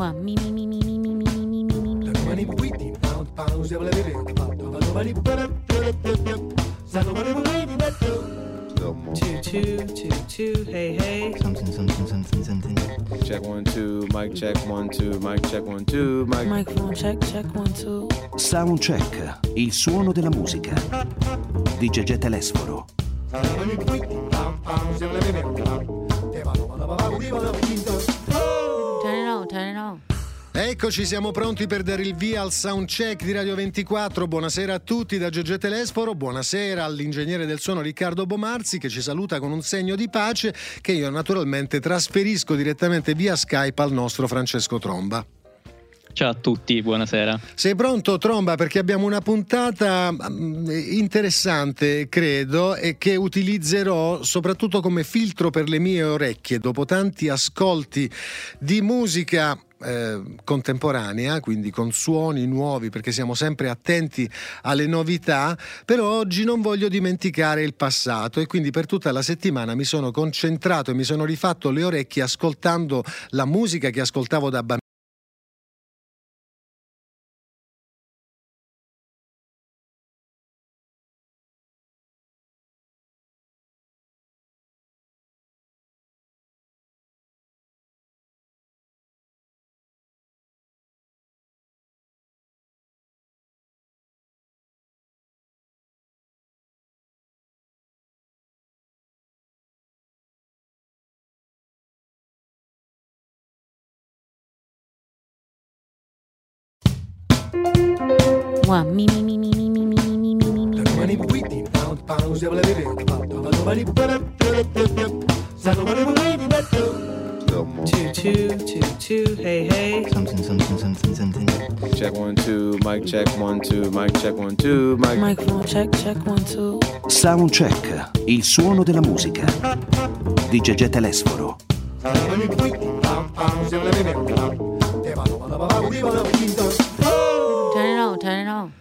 One, me, me, me, me, me, me, me, me, me, me, me. Two, two, two, two, hey, hey. Something, something, something, something. Check one, two, mic check one, two, mic check one, two, mic. Microphone check, check one, two. Soundcheck, il suono della musica. Di Gegè Telesforo. Turn Eccoci, siamo pronti per dare il via al soundcheck di Radio 24. Buonasera a tutti da Giorgio Telesforo, buonasera all'ingegnere del suono Riccardo Bomarzi che ci saluta con un segno di pace che io naturalmente trasferisco direttamente via Skype al nostro Francesco Tromba. Ciao a tutti, buonasera. Sei pronto Tromba perché abbiamo una puntata mm, interessante credo e che utilizzerò soprattutto come filtro per le mie orecchie dopo tanti ascolti di musica eh, contemporanea, quindi con suoni nuovi, perché siamo sempre attenti alle novità, però oggi non voglio dimenticare il passato e quindi per tutta la settimana mi sono concentrato e mi sono rifatto le orecchie ascoltando la musica che ascoltavo da bambino. One, me, me, me, me, me, me, me, me, me, me, me, me. Two, two, two, two, hey, hey. Something, something, something, something. Check one, two, mic check one, two, mic check one, two, mic. Microphone check, check one, two. Soundcheck, il suono della musica. Di Gegè Telesforo. Turn it on, turn it on.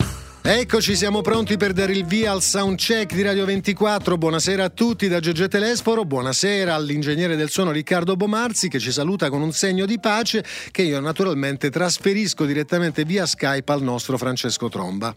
Eccoci, siamo pronti per dare il via al soundcheck di Radio 24. Buonasera a tutti da Giorgio Telesforo, buonasera all'ingegnere del suono Riccardo Bomarzi che ci saluta con un segno di pace che io naturalmente trasferisco direttamente via Skype al nostro Francesco Tromba.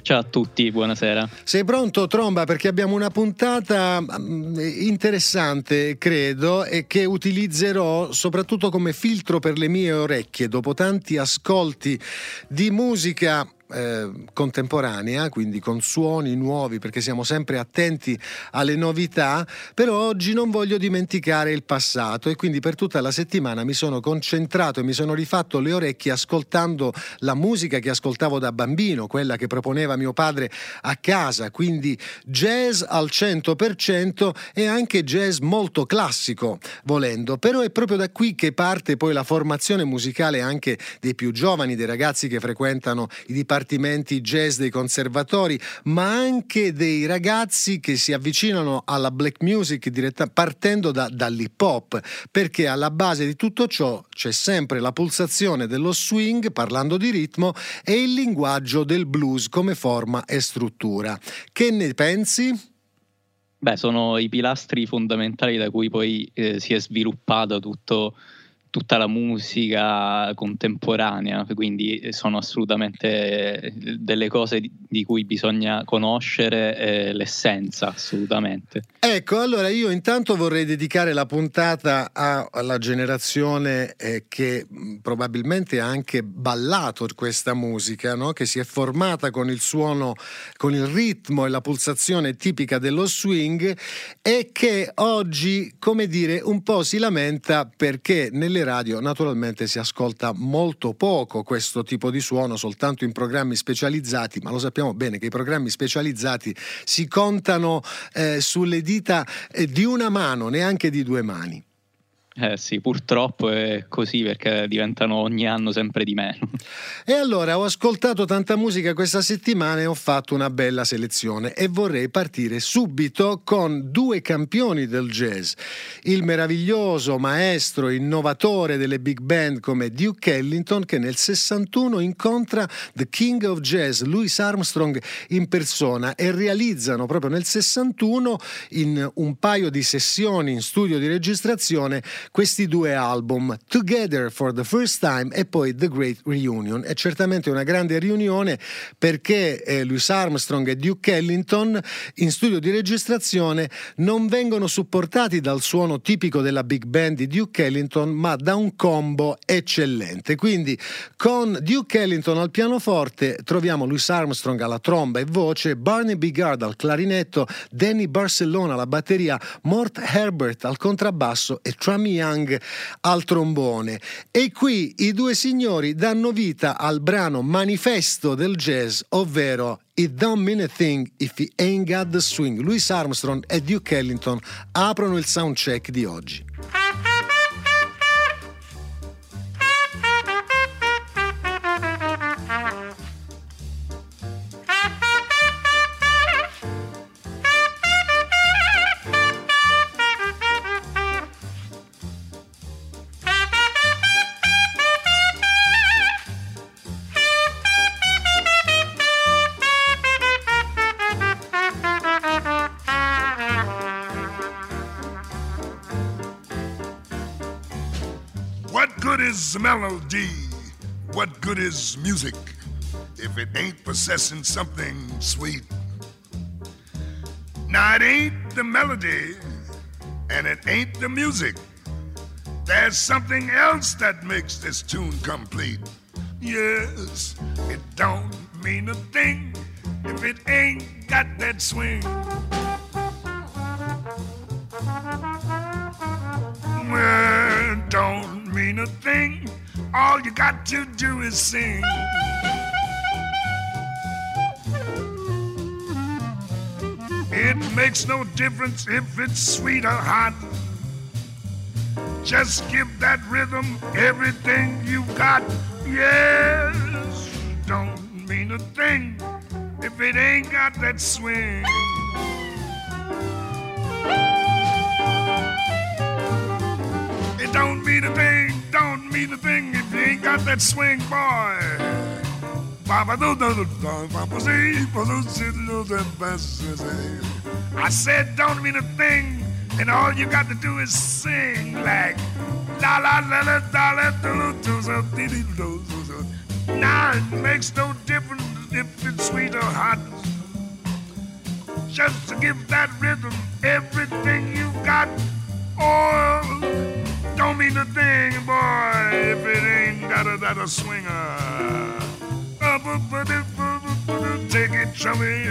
Ciao a tutti, buonasera. Sei pronto Tromba perché abbiamo una puntata mm, interessante credo e che utilizzerò soprattutto come filtro per le mie orecchie dopo tanti ascolti di musica eh, contemporanea, quindi con suoni nuovi, perché siamo sempre attenti alle novità, però oggi non voglio dimenticare il passato e quindi per tutta la settimana mi sono concentrato e mi sono rifatto le orecchie ascoltando la musica che ascoltavo da bambino, quella che proponeva mio padre a casa, quindi jazz al 100% e anche jazz molto classico, volendo, però è proprio da qui che parte poi la formazione musicale anche dei più giovani, dei ragazzi che frequentano i dipartimenti jazz dei conservatori, ma anche dei ragazzi che si avvicinano alla black music diretta, partendo da- dall'hip hop, perché alla base di tutto ciò c'è sempre la pulsazione dello swing, parlando di ritmo, e il linguaggio del blues come forma e struttura. Che ne pensi? Beh, sono i pilastri fondamentali da cui poi eh, si è sviluppata tutto- tutta la musica contemporanea, quindi sono assolutamente delle cose di, cui bisogna conoscere eh, l'essenza, assolutamente. Ecco, allora io intanto vorrei dedicare la puntata alla generazione eh, che mh, probabilmente ha anche ballato questa musica, no? che si è formata con il suono, con il ritmo e la pulsazione tipica dello swing e che oggi, come dire, un po' si lamenta perché nelle radio naturalmente si ascolta molto poco questo tipo di suono, soltanto in programmi specializzati, ma lo sappiamo bene che i programmi specializzati si contano eh, sulle dita eh, di una mano, neanche di due mani. Eh sì, purtroppo è così perché diventano ogni anno sempre di meno. E allora ho ascoltato tanta musica questa settimana e ho fatto una bella selezione e vorrei partire subito con due campioni del jazz. Il meraviglioso maestro innovatore delle big band come Duke Ellington che nel 61 incontra The King of Jazz, Louis Armstrong in persona e realizzano proprio nel 61 in un paio di sessioni in studio di registrazione questi due album, Together for the First Time e poi The Great Reunion. È certamente una grande riunione perché eh, Louis Armstrong e Duke Ellington in studio di registrazione non vengono supportati dal suono tipico della big band di Duke Ellington, ma da un combo eccellente. Quindi con Duke Ellington al pianoforte troviamo Louis Armstrong alla tromba e voce, Barney Bigard al clarinetto, Danny Barcellona alla batteria, Mort Herbert al contrabbasso e Trummy Young al trombone. E qui i due signori danno vita al brano manifesto del jazz, ovvero It Don't Mean a Thing If He Ain't Got the Swing. Louis Armstrong e Duke Ellington aprono il soundcheck di oggi. Good is music if it ain't possessing something sweet? Now, it ain't the melody and it ain't the music. There's something else that makes this tune complete. Yes, it don't mean a thing if it ain't got that swing. Well, don't mean a thing. All you got to do is sing. It makes no difference if it's sweet or hot. Just give that rhythm everything you've got. Yes, don't mean a thing if it ain't got that swing. It don't mean a thing, don't mean a thing if you ain't got that swing, boy. I said, don't mean a thing, and all you got to do is sing like la la la la la la do Now it makes no difference if it's sweet or hot. Just to give that rhythm everything you got. Oh, don't mean a thing, boy, if it ain't got a, that a swinger. Take it, chummy.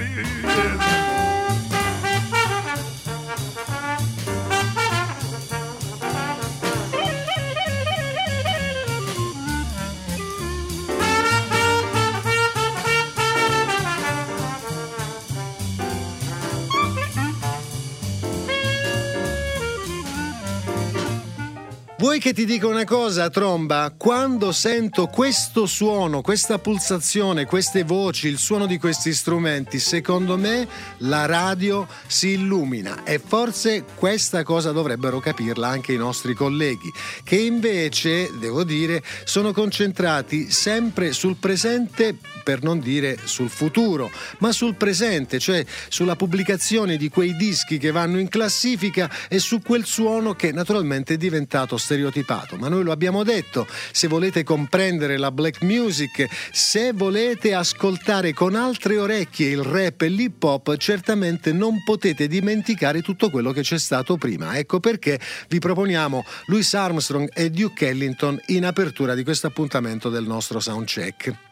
Vuoi che ti dica una cosa, Tromba? Quando sento questo suono, questa pulsazione, queste voci, il suono di questi strumenti, secondo me la radio si illumina e forse questa cosa dovrebbero capirla anche i nostri colleghi, che invece, devo dire, sono concentrati sempre sul presente per non dire sul futuro, ma sul presente, cioè sulla pubblicazione di quei dischi che vanno in classifica e su quel suono che naturalmente è diventato stereotipato. Ma noi lo abbiamo detto, se volete comprendere la black music, se volete ascoltare con altre orecchie il rap e l'hip hop, certamente non potete dimenticare tutto quello che c'è stato prima. Ecco perché vi proponiamo Louis Armstrong e Duke Ellington in apertura di questo appuntamento del nostro soundcheck.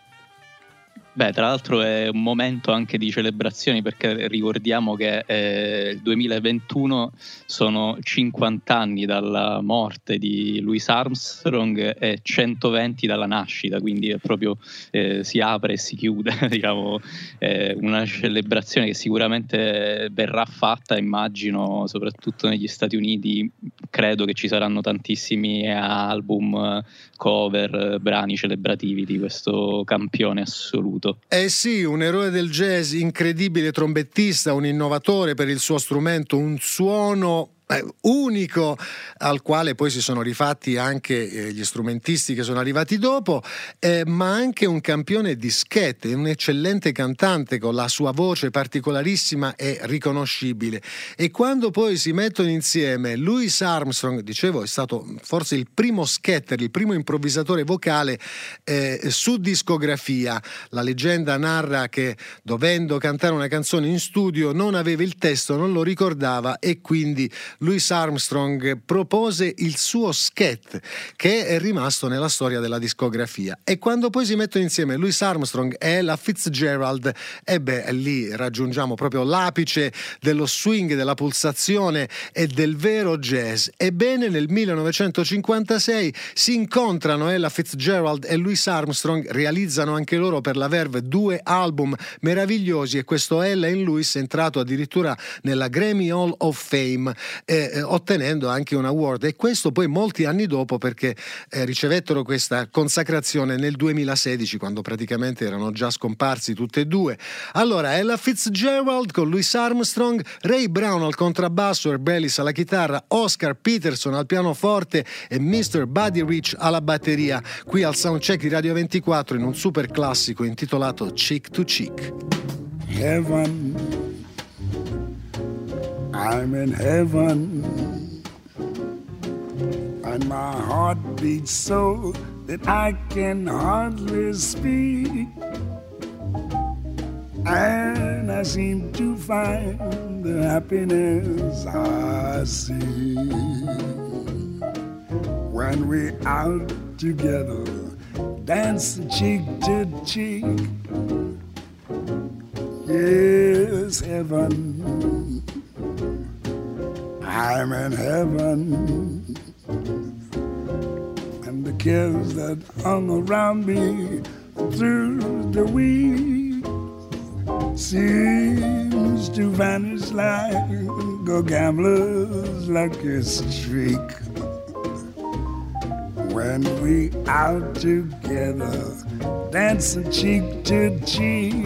Beh, tra l'altro è un momento anche di celebrazioni perché ricordiamo che eh, il 2021 sono 50 anni dalla morte di Louis Armstrong e 120 dalla nascita, quindi proprio eh, si apre e si chiude, diciamo, eh, una celebrazione che sicuramente verrà fatta, immagino, soprattutto negli Stati Uniti, credo che ci saranno tantissimi album, cover, brani celebrativi di questo campione assoluto assoluto. Eh sì, un eroe del jazz, incredibile trombettista, un innovatore per il suo strumento, un suono unico al quale poi si sono rifatti anche eh, gli strumentisti che sono arrivati dopo, eh, ma anche un campione di skate, un eccellente cantante con la sua voce particolarissima e riconoscibile. E quando poi si mettono insieme, Louis Armstrong, dicevo, è stato forse il primo skater, il primo improvvisatore vocale eh, su discografia. La leggenda narra che dovendo cantare una canzone in studio non aveva il testo, non lo ricordava e quindi Louis Armstrong propose il suo sket che è rimasto nella storia della discografia e quando poi si mettono insieme Louis Armstrong e la Fitzgerald e beh lì raggiungiamo proprio l'apice dello swing, della pulsazione e del vero jazz. Ebbene nel 1956 si incontrano Ella Fitzgerald e Louis Armstrong, realizzano anche loro per la Verve due album meravigliosi e questo Ella in Louis è entrato addirittura nella Grammy Hall of Fame eh, eh, ottenendo anche un award e questo poi molti anni dopo perché eh, ricevettero questa consacrazione nel 2016 quando praticamente erano già scomparsi tutti e due. Allora Ella Fitzgerald con Louis Armstrong, Ray Brown al contrabbasso, Herb Ellis alla chitarra, Oscar Peterson al pianoforte e Mr. Buddy Rich alla batteria qui al soundcheck di Radio 24 in un super classico intitolato Cheek to Cheek. Heaven I'm in heaven, and my heart beats so that I can hardly speak. And I seem to find the happiness I see when we're out together, dance cheek to cheek. Yes, heaven I'm in heaven. And the cares that hung around me through the week seems to vanish like a gambler's lucky streak. When we out together, dancing cheek to cheek.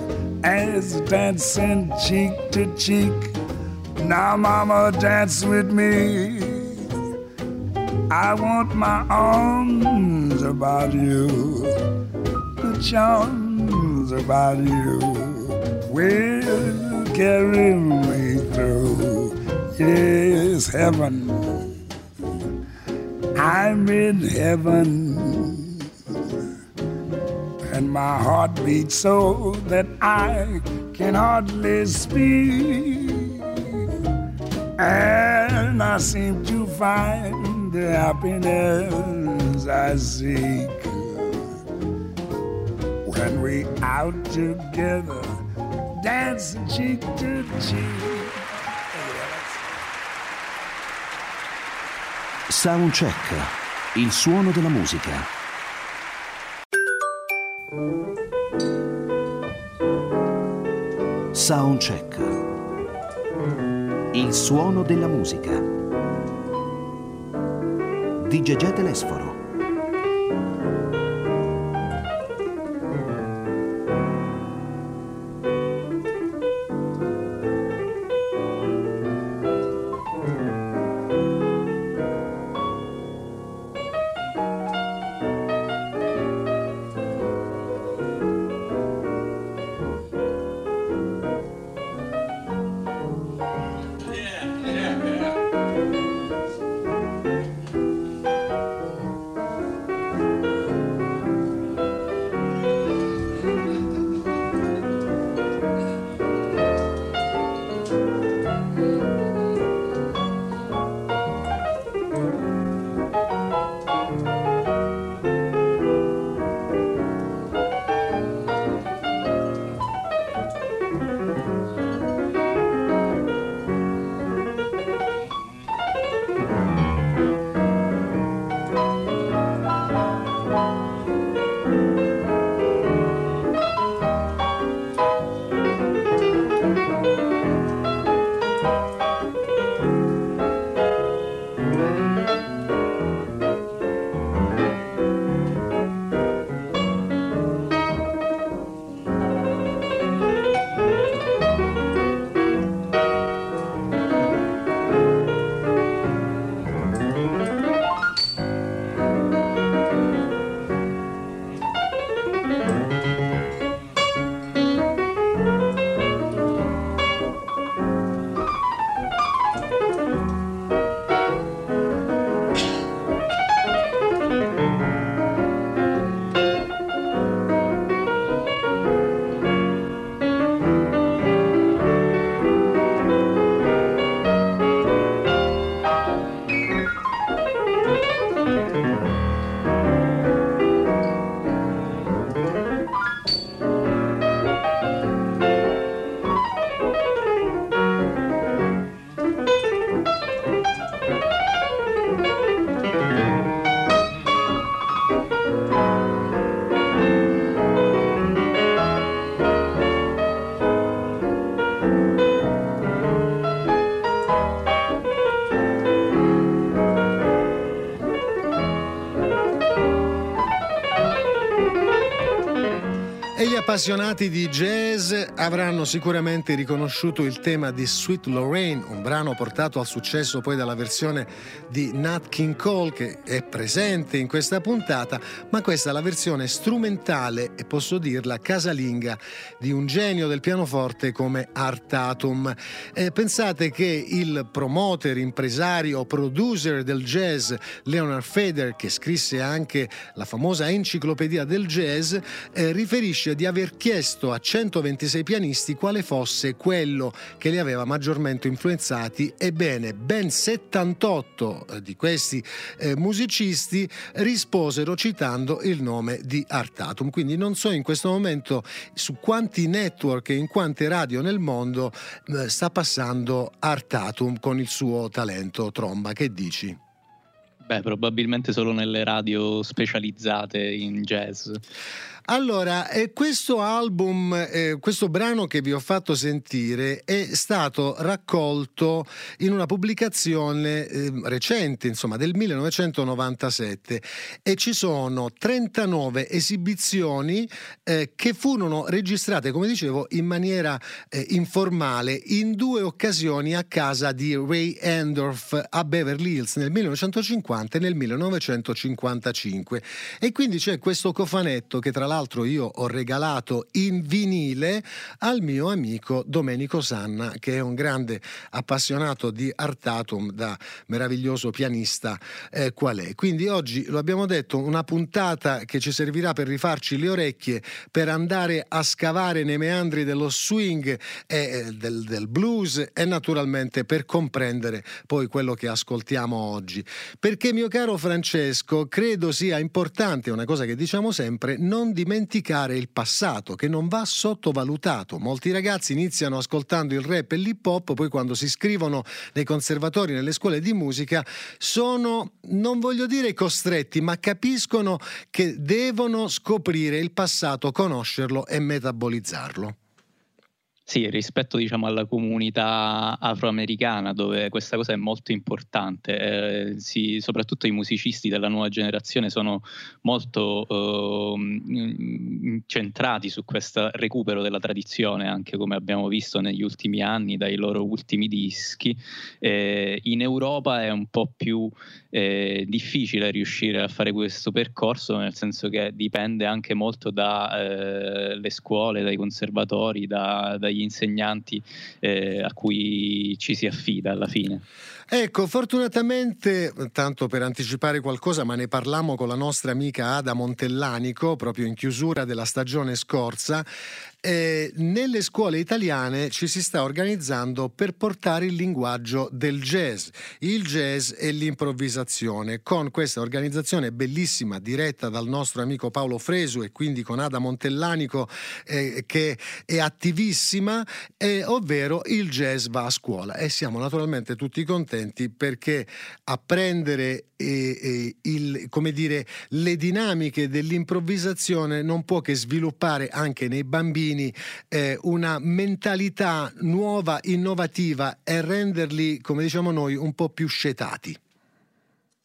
as dancing cheek to cheek. Now, mama, dance with me. I want my arms about you, the charms about you will carry me through. Yes, heaven. I'm in heaven and my heart beats so that I can hardly speak. And I seem to find the happiness I seek when we out together, dancing cheek to cheek. Soundcheck, il suono della musica. Soundcheck. Il suono della musica. Di Gegè Telesforo. Appassionati di jazz avranno sicuramente riconosciuto il tema di Sweet Lorraine, un brano portato al successo poi dalla versione di Nat King Cole che è presente in questa puntata, ma questa è la versione strumentale e posso dirla casalinga di un genio del pianoforte come Art Tatum. Eh, pensate che il promoter, impresario, producer del jazz Leonard Feder, che scrisse anche la famosa enciclopedia del jazz, eh, riferisce di aver chiesto a 126 pianisti quale fosse quello che li aveva maggiormente influenzati. Ebbene, ben 78 eh, di questi eh, musicisti risposero citando il nome di Artatum. Quindi non so in questo momento su quanti network e in quante radio nel mondo eh, sta passando Artatum con il suo talento tromba. Che dici? Beh, probabilmente solo nelle radio specializzate in jazz. Allora, eh, questo album, eh, questo brano che vi ho fatto sentire è stato raccolto in una pubblicazione eh, recente, insomma, del 1997 e ci sono 39 esibizioni eh, che furono registrate, come dicevo, in maniera eh, informale in due occasioni a casa di Ray Endorf a Beverly Hills nel 1950 e nel 1955 e quindi c'è questo cofanetto che tra l'altro io ho regalato in vinile al mio amico Domenico Sanna, che è un grande appassionato di Artatum, da meraviglioso pianista eh, qual è. Quindi oggi, lo abbiamo detto, una puntata che ci servirà per rifarci le orecchie, per andare a scavare nei meandri dello swing e del, del blues e naturalmente per comprendere poi quello che ascoltiamo oggi. Perché, mio caro Francesco, credo sia importante, una cosa che diciamo sempre, non dimenticare il passato, che non va sottovalutato. Molti ragazzi iniziano ascoltando il rap e l'hip hop, poi quando si iscrivono nei conservatori, nelle scuole di musica, sono, non voglio dire costretti, ma capiscono che devono scoprire il passato, conoscerlo e metabolizzarlo. Sì, rispetto diciamo, alla comunità afroamericana dove questa cosa è molto importante, eh, sì, soprattutto i musicisti della nuova generazione sono molto eh, centrati su questo recupero della tradizione, anche come abbiamo visto negli ultimi anni dai loro ultimi dischi. Eh, in Europa è un po' più eh, difficile riuscire a fare questo percorso, nel senso che dipende anche molto dalle eh, scuole, dai conservatori, da, dagli insegnanti eh, a cui ci si affida alla fine. Ecco, fortunatamente, tanto per anticipare qualcosa, ma ne parlammo con la nostra amica Ada Montellanico proprio in chiusura della stagione scorsa, eh, nelle scuole italiane ci si sta organizzando per portare il linguaggio del jazz, il jazz e l'improvvisazione, con questa organizzazione bellissima diretta dal nostro amico Paolo Fresu e quindi con Ada Montellanico eh, che è attivissima, eh, ovvero il jazz va a scuola. E siamo naturalmente tutti contenti perché apprendere eh, il, come dire, le dinamiche dell'improvvisazione non può che sviluppare anche nei bambini eh, una mentalità nuova, innovativa e renderli, come diciamo noi, un po' più scetati.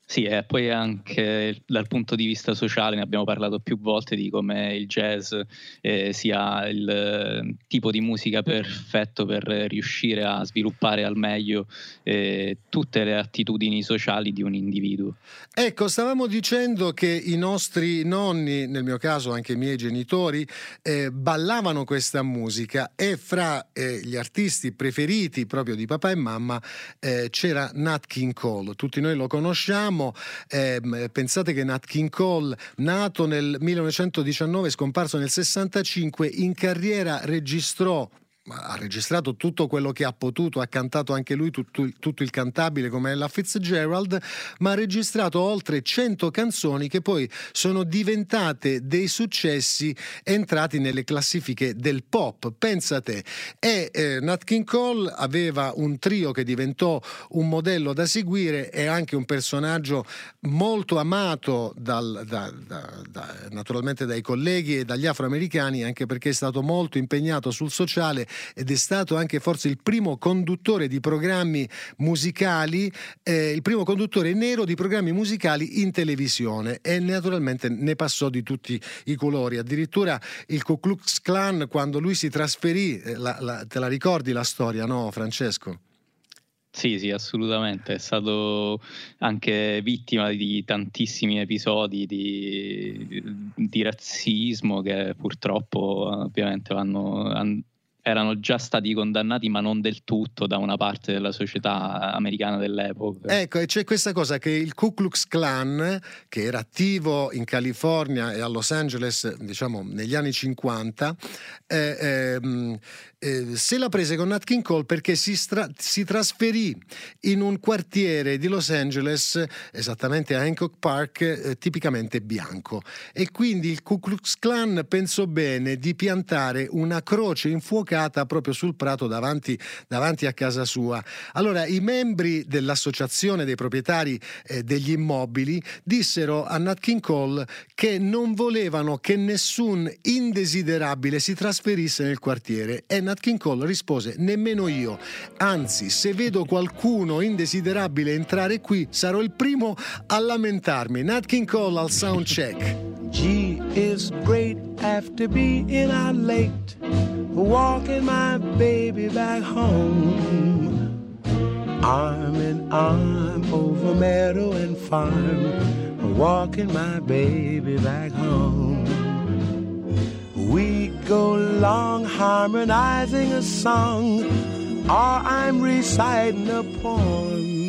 Sì, e poi anche dal punto di vista sociale ne abbiamo parlato più volte di come il jazz eh, sia il eh, tipo di musica perfetto per riuscire a sviluppare al meglio eh, tutte le attitudini sociali di un individuo. Ecco, stavamo dicendo che i nostri nonni, nel mio caso anche i miei genitori, eh, ballavano questa musica e fra eh, gli artisti preferiti proprio di papà e mamma eh, c'era Nat King Cole. Tutti noi lo conosciamo diciamo, eh, pensate che Nat King Cole, nato nel 1919, scomparso nel 65, in carriera registrò ha registrato tutto quello che ha potuto, ha cantato anche lui tutto, tutto, il cantabile come Ella Fitzgerald, ma ha registrato oltre 100 canzoni che poi sono diventate dei successi entrati nelle classifiche del pop. Pensa te. E eh, Nat King Cole aveva un trio che diventò un modello da seguire e anche un personaggio molto amato dal, da, da, da, naturalmente dai colleghi e dagli afroamericani, anche perché è stato molto impegnato sul sociale ed è stato anche forse il primo conduttore di programmi musicali, eh, il primo conduttore nero di programmi musicali in televisione e naturalmente ne passò di tutti i colori. Addirittura il Ku Klux Klan quando lui si trasferì, eh, la, la, te la ricordi la storia, no Francesco? Sì, sì, assolutamente. È stato anche vittima di tantissimi episodi di, di razzismo che purtroppo ovviamente vanno, erano già stati condannati, ma non del tutto da una parte della società americana dell'epoca. Ecco, e c'è questa cosa che il Ku Klux Klan, che era attivo in California e a Los Angeles, diciamo negli anni 50, eh, eh, eh, se la prese con Nat King Cole perché si, stra- si, trasferì in un quartiere di Los Angeles, esattamente a Hancock Park, eh, tipicamente bianco. E quindi il Ku Klux Klan pensò bene di piantare una croce infuocata proprio sul prato davanti, davanti a casa sua. Allora i membri dell'associazione dei proprietari eh, degli immobili dissero a Nat King Cole che non volevano che nessun indesiderabile si trasferisse nel quartiere e Nat King Cole rispose nemmeno io, anzi se vedo qualcuno indesiderabile entrare qui sarò il primo a lamentarmi. Nat King Cole al sound check. Is great after being out late, walking my baby back home. Arm in arm over meadow and farm, walking my baby back home. We go long harmonizing a song, or I'm reciting a poem.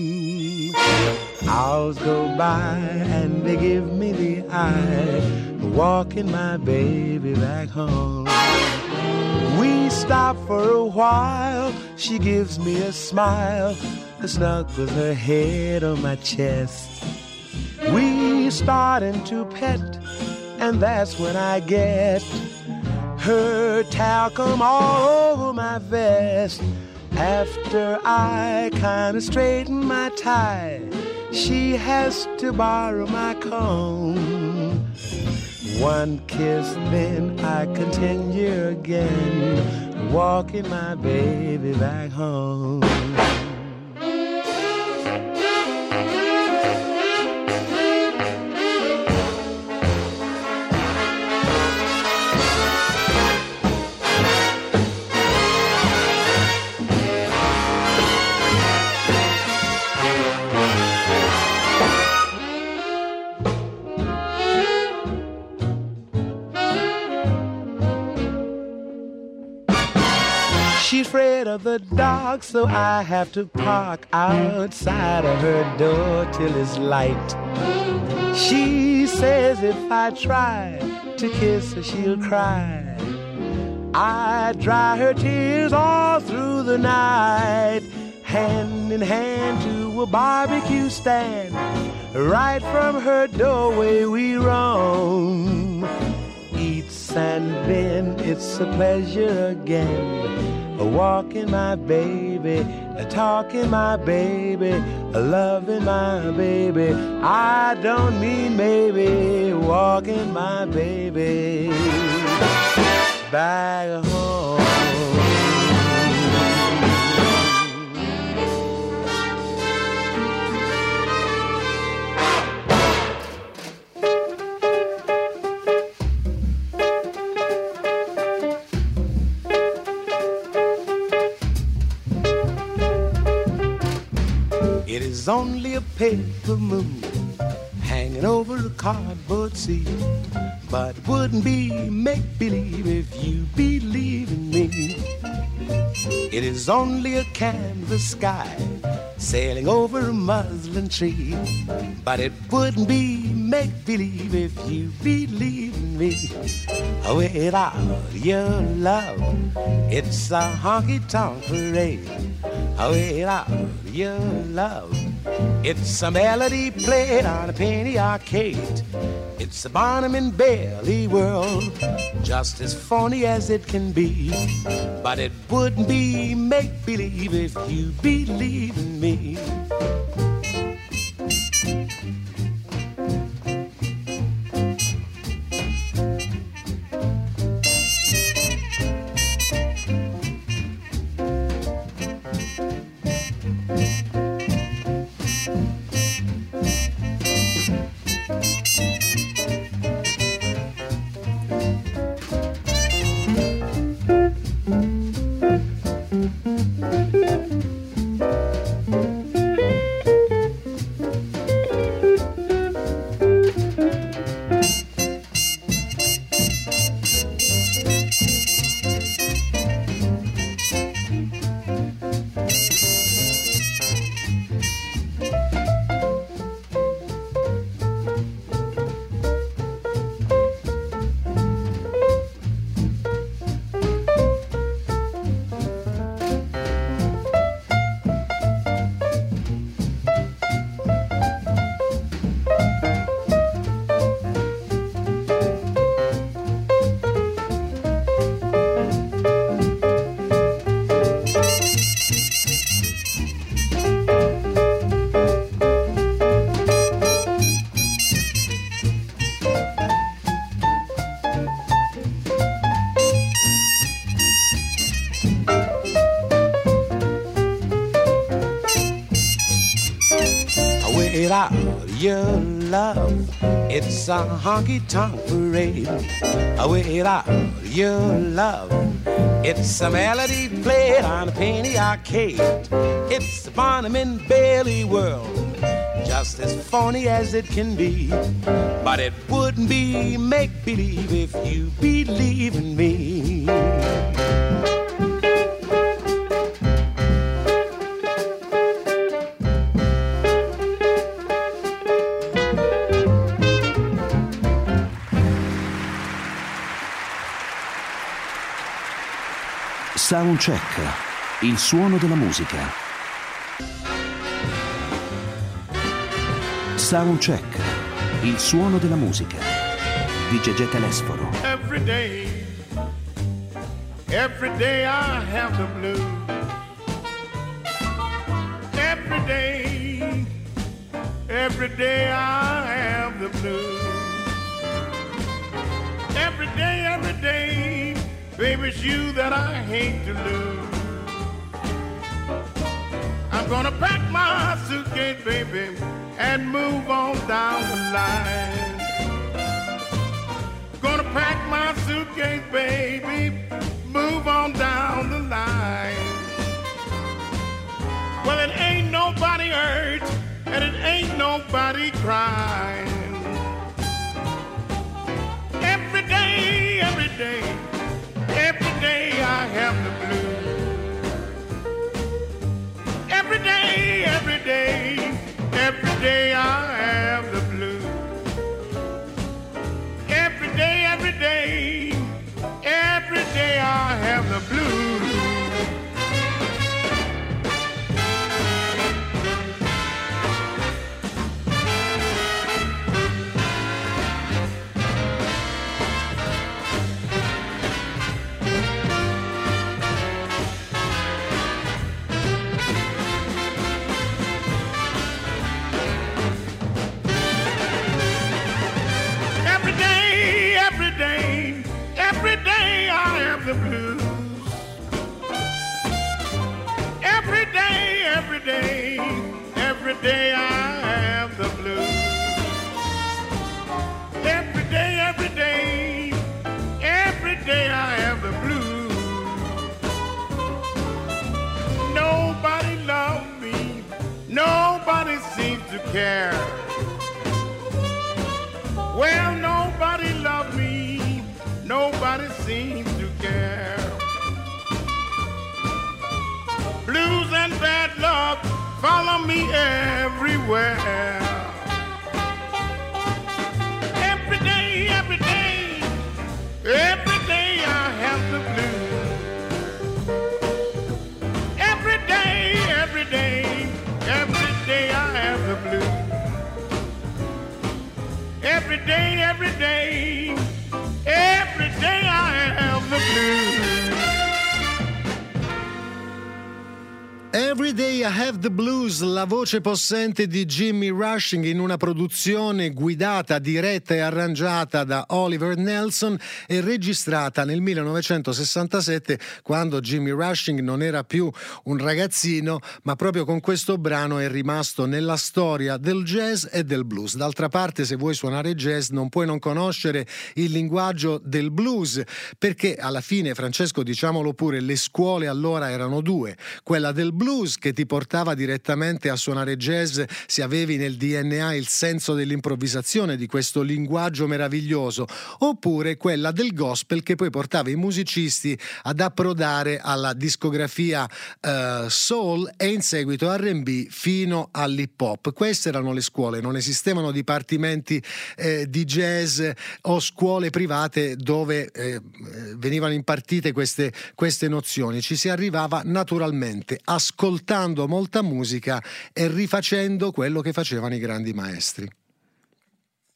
Hours go by and they give me the eye, walking my baby back home. We stop for a while, she gives me a smile, snuggles her head on my chest. We starting to pet, and that's when I get her talcum all over my vest. After I kinda straighten my tie, she has to borrow my comb. One kiss, then I continue again, walking my baby back home. Afraid of the dark, so I have to park outside of her door till it's light. She says if I try to kiss her, she'll cry. I dry her tears all through the night, hand in hand to a barbecue stand. Right from her doorway we roam. Eats and then it's a pleasure again walking my baby, talking my baby, loving my baby. I don't mean maybe walking my baby back home. It's only a paper moon hanging over a cardboard sea. But it wouldn't be make believe if you believe in me. It is only a canvas sky sailing over a muslin tree. But it wouldn't be make believe if you believe in me. Oh, without your love, it's a honky tonk parade. Oh, without your love, it's a melody played on a penny arcade. It's a Barnum and Bailey world, just as phony as it can be. But it wouldn't be make believe if you believe in me. It's a honky tonk parade. Without your love, it's a melody played on a penny arcade. It's a Barnum and Bailey world, just as phony as it can be. But it wouldn't be make believe if you believe in me. Soundcheck, il suono della musica. Soundcheck, il suono della musica. Di Gegè Telesforo. Every day, every day I have the blues. Every day, every day I have the blues. Every day, every day, baby, it's you that I hate to lose. I'm gonna pack my suitcase, baby, and move on down the line. Gonna pack my suitcase, baby, move on down the line. Well, it ain't nobody hurt, and it ain't nobody crying. Every day, every day, day I have the blues. Every day, every day, every day I have the blues. Every day, every day, every day I have the blues. The blues. Every day, every day, every day I have the blues. Every day, every day, every day I have the blues. Nobody loves me, nobody seems to care. Well, nobody loved me, nobody seems care. Blues and bad luck follow me everywhere. Every day, every day, every the blues. Every Day I Have the Blues, la voce possente di Jimmy Rushing in una produzione guidata, diretta e arrangiata da Oliver Nelson e registrata nel 1967 quando Jimmy Rushing non era più un ragazzino, ma proprio con questo brano è rimasto nella storia del jazz e del blues. D'altra parte, se vuoi suonare jazz non puoi non conoscere il linguaggio del blues, perché alla fine, Francesco, diciamolo pure, le scuole allora erano due, quella del blues blues che ti portava direttamente a suonare jazz se avevi nel DNA il senso dell'improvvisazione, di questo linguaggio meraviglioso, oppure quella del gospel che poi portava i musicisti ad approdare alla discografia uh, soul e in seguito RB fino all'hip hop. Queste erano le scuole, non esistevano dipartimenti eh, di jazz o scuole private dove eh, venivano impartite queste, queste nozioni, ci si arrivava naturalmente a ascoltando molta musica e rifacendo quello che facevano i grandi maestri.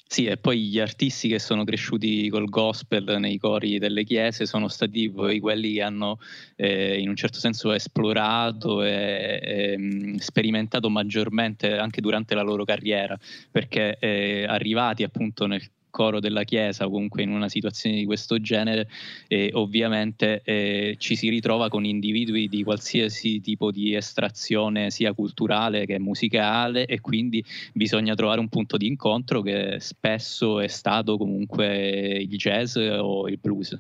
Sì, e poi gli artisti che sono cresciuti col gospel nei cori delle chiese sono stati poi quelli che hanno eh, in un certo senso esplorato e, e mm, sperimentato maggiormente anche durante la loro carriera, perché eh, arrivati appunto nel coro della Chiesa comunque in una situazione di questo genere, eh, ovviamente eh, ci si ritrova con individui di qualsiasi tipo di estrazione sia culturale che musicale e quindi bisogna trovare un punto di incontro che spesso è stato comunque il jazz o il blues.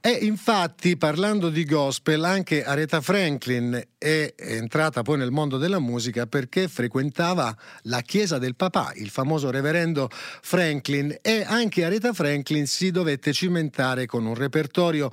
E infatti, parlando di gospel, anche Aretha Franklin è entrata poi nel mondo della musica perché frequentava la chiesa del papà, il famoso reverendo Franklin, e anche Aretha Franklin si dovette cimentare con un repertorio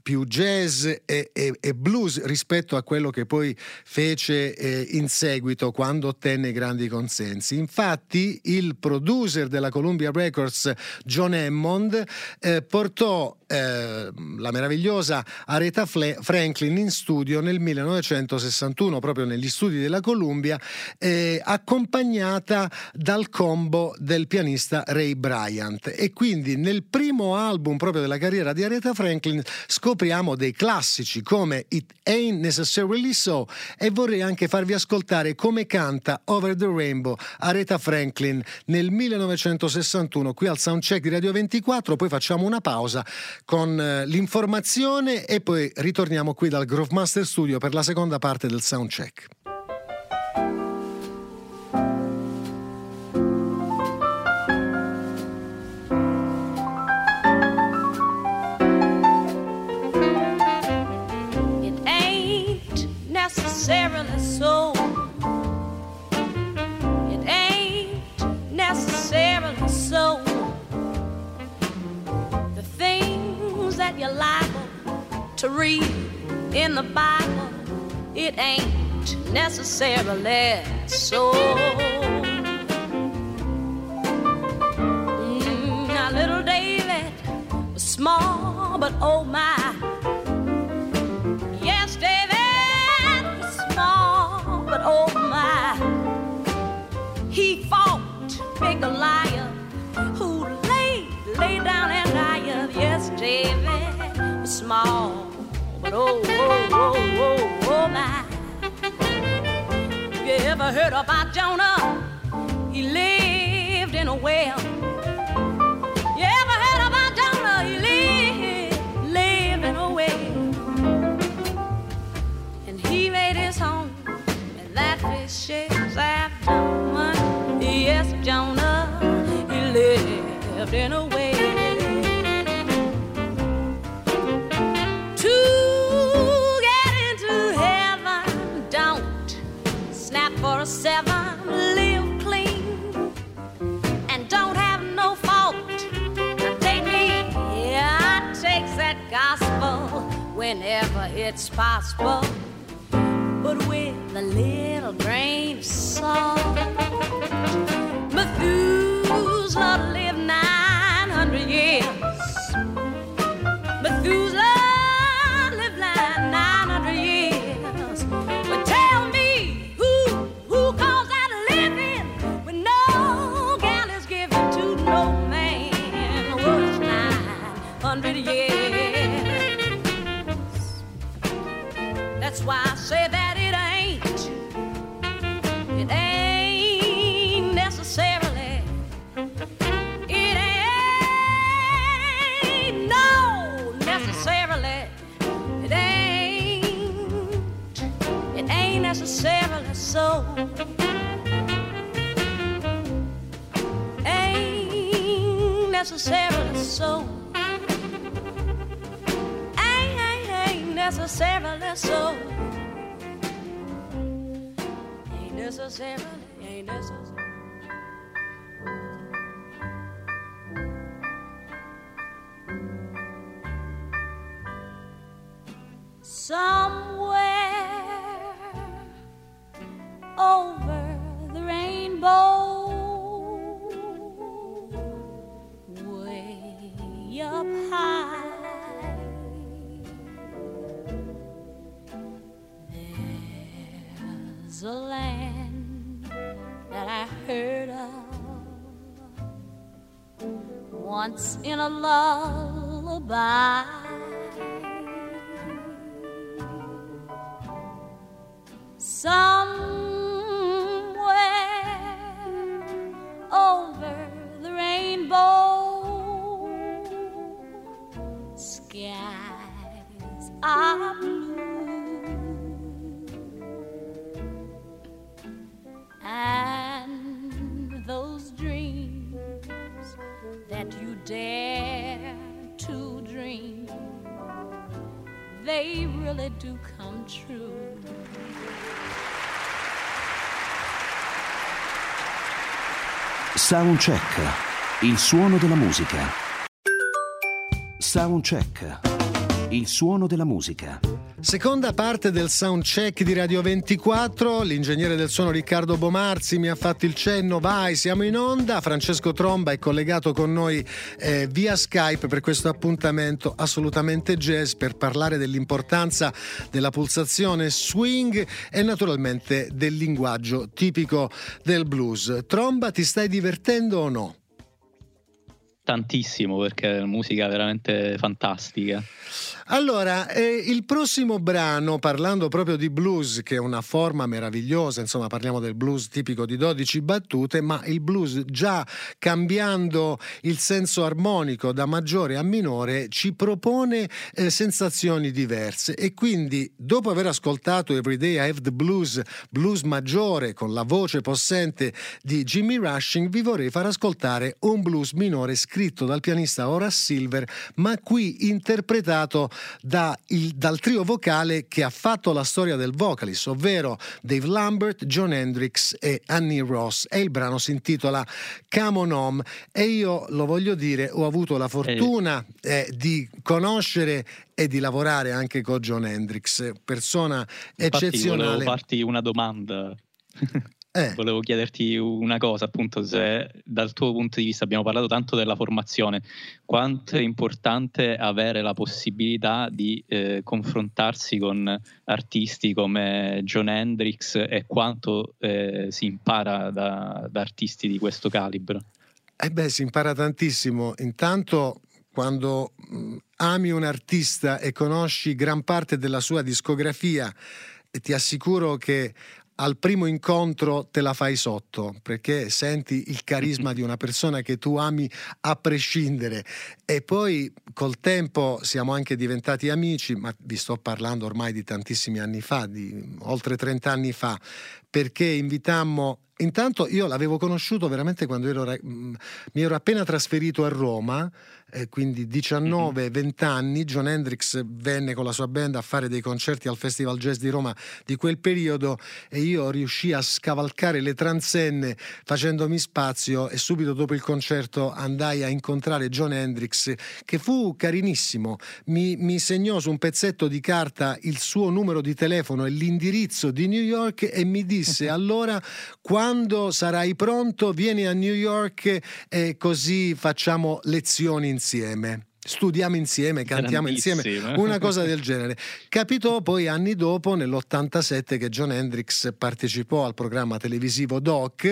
più jazz e, e, e blues rispetto a quello che poi fece eh, in seguito quando ottenne grandi consensi. Infatti, il producer della Columbia Records, John Hammond, eh, portò eh, la meravigliosa Aretha Franklin in studio nel 1961, proprio negli studi della Columbia, eh, accompagnata dal combo del pianista Ray Bryant. E quindi nel primo album proprio della carriera di Aretha Franklin scopriamo dei classici come It Ain't Necessarily So e vorrei anche farvi ascoltare come canta Over the Rainbow Aretha Franklin nel 1961 qui al soundcheck di Radio 24, poi facciamo una pausa con eh, l'informazione e poi ritorniamo qui dal Grove Master Studio per la seconda parte del soundcheck. To read in the Bible, it ain't necessarily so. Mm, now, little David was small, but oh my. Yes, David was small, but oh my. He fought big Goliath, who laid, laid down and died. Yes, David was small, but oh, oh, oh, oh, oh my. You ever heard about Jonah? He lived in a well. You ever heard about Jonah? He lived, lived in a well. And he made his home in that fish's abdomen. Yes, Jonah, he lived in a well. Snap for a seven, live clean, and don't have no fault. Now take me, yeah, I takes that gospel whenever it's possible. but with a little grain of salt. Methuselah lived 900 years. Necessarily so. Ain't, ain't, ain't necessarily so. Ain't necessarily. Soundcheck, il suono della musica. Soundcheck, il suono della musica. Seconda parte del soundcheck di Radio 24, l'ingegnere del suono Riccardo Bomarzi mi ha fatto il cenno, vai siamo in onda, Francesco Tromba è collegato con noi eh, via Skype per questo appuntamento assolutamente jazz per parlare dell'importanza della pulsazione swing e naturalmente del linguaggio tipico del blues. Tromba ti stai divertendo o no? Tantissimo perché è una musica veramente fantastica. Allora, eh, il prossimo brano, parlando proprio di blues, che è una forma meravigliosa, insomma parliamo del blues tipico di 12 battute, ma il blues già cambiando il senso armonico da maggiore a minore ci propone eh, sensazioni diverse e quindi dopo aver ascoltato Everyday I Have the Blues, blues maggiore con la voce possente di Jimmy Rushing, vi vorrei far ascoltare un blues minore scritto dal pianista Horace Silver, ma qui interpretato da il, dal trio vocale che ha fatto la storia del vocalist, ovvero Dave Lambert, John Hendricks e Annie Ross. E il brano si intitola Come On Home. E io lo voglio dire, ho avuto la fortuna eh, di conoscere e di lavorare anche con John Hendricks, persona Infatti, eccezionale. Volevo farti una domanda. Eh. Volevo chiederti una cosa, appunto, se dal tuo punto di vista abbiamo parlato tanto della formazione, quanto è importante avere la possibilità di eh, confrontarsi con artisti come John Hendrix e quanto eh, si impara da, da artisti di questo calibro? Eh beh, si impara tantissimo. Intanto quando mh, ami un artista e conosci gran parte della sua discografia, ti assicuro che al primo incontro te la fai sotto perché senti il carisma di una persona che tu ami a prescindere. E poi col tempo siamo anche diventati amici, ma vi sto parlando ormai di tantissimi anni fa, di oltre 30 anni fa, perché invitammo Intanto io l'avevo conosciuto veramente quando ero, mi ero appena trasferito a Roma eh, quindi 19-20 anni, John Hendrix venne con la sua band a fare dei concerti al Festival Jazz di Roma di quel periodo e io riuscii a scavalcare le transenne facendomi spazio e subito dopo il concerto andai a incontrare John Hendrix che fu carinissimo, mi, mi segnò su un pezzetto di carta il suo numero di telefono e l'indirizzo di New York e mi disse allora quando sarai pronto vieni a New York e così facciamo lezioni insieme studiamo insieme, cantiamo insieme, una cosa del genere. Capitò poi anni dopo, nell'87, che John Hendrix partecipò al programma televisivo Doc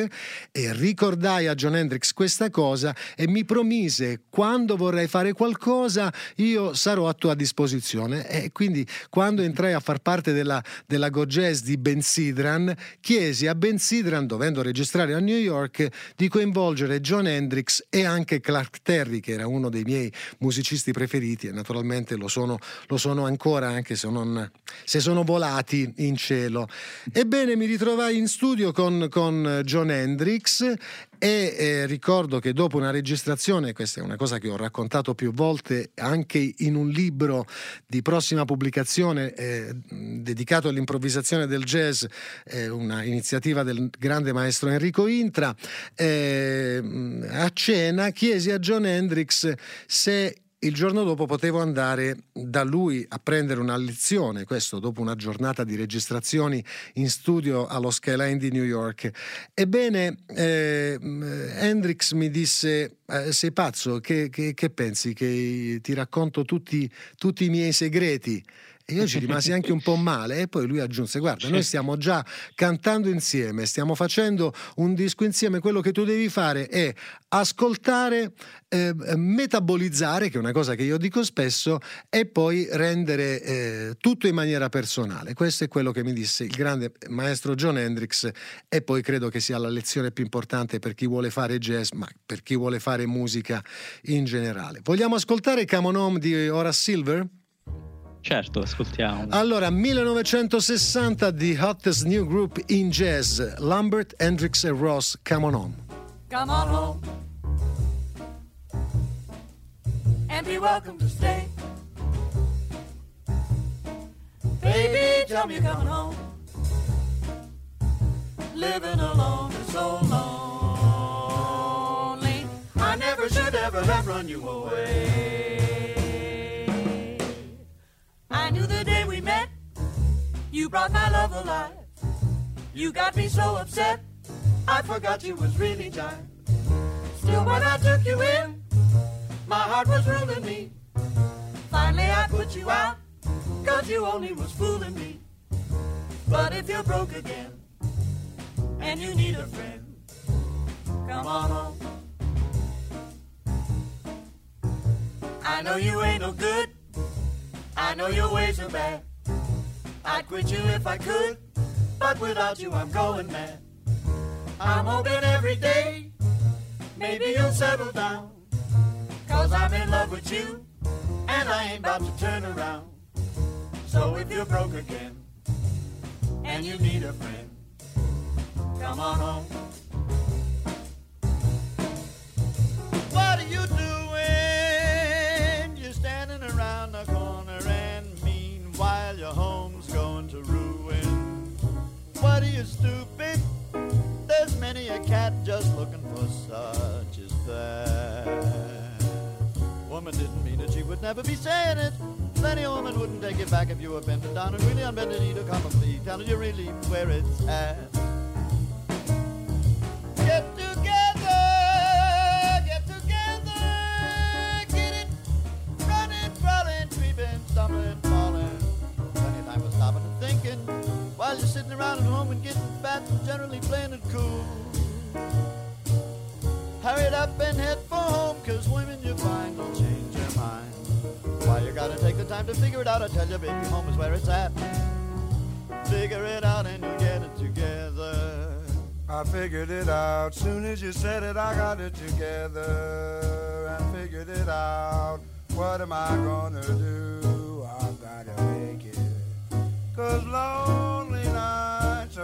e ricordai a John Hendrix questa cosa e mi promise quando vorrei fare qualcosa io sarò a tua disposizione e quindi quando entrai a far parte della, della Go Jazz di Ben Sidran chiesi a Ben Sidran, dovendo registrare a New York, di coinvolgere John Hendrix e anche Clark Terry che era uno dei miei musicisti musicisti preferiti e naturalmente lo sono, lo sono ancora anche se, non, se, sono volati in cielo. Ebbene mi ritrovai in studio con, con John Hendrix e eh, ricordo che dopo una registrazione, questa è una cosa che ho raccontato più volte anche in un libro di prossima pubblicazione eh, dedicato all'improvvisazione del jazz, eh, una iniziativa del grande maestro Enrico Intra, eh, a cena chiesi a John Hendrix se il giorno dopo potevo andare da lui a prendere una lezione, questo dopo una giornata di registrazioni in studio allo Skyline di New York. Ebbene, eh, Hendrix mi disse, eh, sei pazzo, che, che, che, pensi? Che ti racconto tutti, tutti i miei segreti? E io ci rimasi anche un po' male e poi lui aggiunse guarda noi stiamo già cantando insieme, stiamo facendo un disco insieme, quello che tu devi fare è ascoltare, eh, metabolizzare, che è una cosa che io dico spesso, e poi rendere eh, tutto in maniera personale. Questo è quello che mi disse il grande maestro John Hendrix e poi credo che sia la lezione più importante per chi vuole fare jazz, ma per chi vuole fare musica in generale. Vogliamo ascoltare Come On Home di Horace Silver? Certo, ascoltiamo. Allora, 1960 The Hottest New Group in Jazz, Lambert, Hendrix e Ross, Come On Home. Come on home and be welcome to stay. Baby, tell me you're coming home. Living alone is so lonely. I never should ever have run you away. Knew the day we met, you brought my love alive. You got me so upset, I forgot you was really time. Still, when I took you in, my heart was ruling me. Finally, I put you out, cause you only was fooling me. But if you're broke again, and you need a friend, come on home. I know you ain't no good I know your ways are bad. I'd quit you if I could, but without you I'm going mad. I'm hoping every day, maybe you'll settle down. Cause I'm in love with you, and I ain't about to turn around. So if you're broke again, and you need a friend, come on home. You stupid? There's many a cat just looking for such as that. Woman didn't mean it, she would never be saying it. Plenty of woman wouldn't take it back if you were bending down and really on bended to come and plead, telling you really where it's at. Around at home and getting fat and generally playing it cool. Hurry up and head for home, cause women you find will change your mind. Why you gotta take the time to figure it out? I tell you, baby, home is where it's at. Figure it out and you'll get it together. I figured it out. Soon as you said it, I got it together and figured it out. What am I gonna do? I've gotta make it. Cause lonely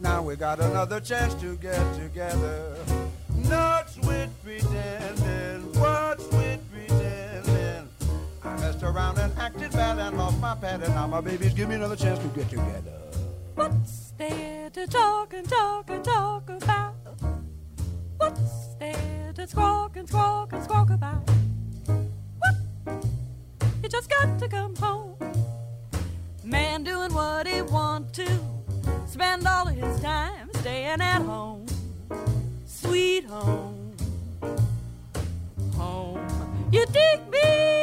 Now we got another chance to get together. Nuts with pretending, what's with pretending? I messed around and acted bad and lost my pad, and now my babies give me another chance to get together. What's there to talk and talk and talk about? What's there to squawk and squawk and squawk about? What? You just got to come home. Man doing what he want to. Spend all of his time staying at home. Sweet home. Home. You dig me,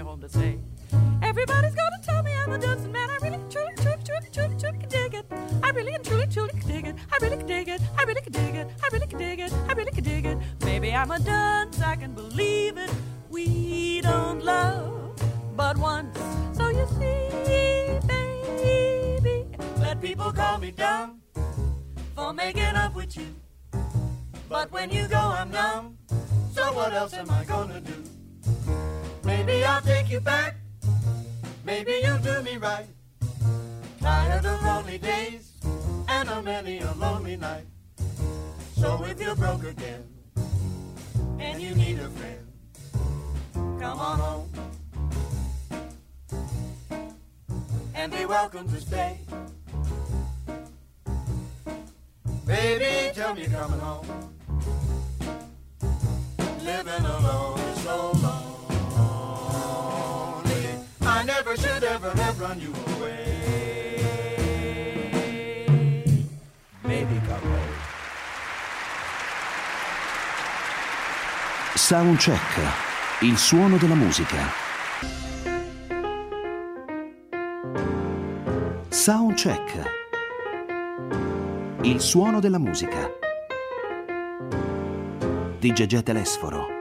reason I'm calling you home to stay. Soundcheck, il suono della musica. Soundcheck, il suono della musica. Di Gegè Telesforo.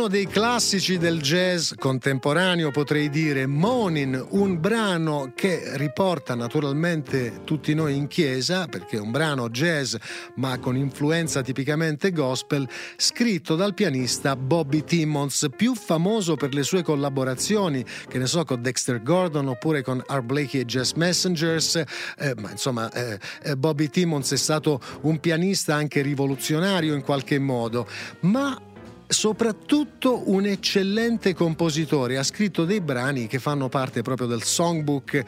Uno dei classici del jazz contemporaneo potrei dire Monin, un brano che riporta naturalmente tutti noi in chiesa, perché è un brano jazz ma con influenza tipicamente gospel, scritto dal pianista Bobby Timmons, più famoso per le sue collaborazioni, che ne so, con Dexter Gordon oppure con Art Blakey e Jazz Messengers, eh, ma insomma eh, eh Bobby Timmons è stato un pianista anche rivoluzionario in qualche modo, ma soprattutto un eccellente compositore, ha scritto dei brani che fanno parte proprio del songbook eh,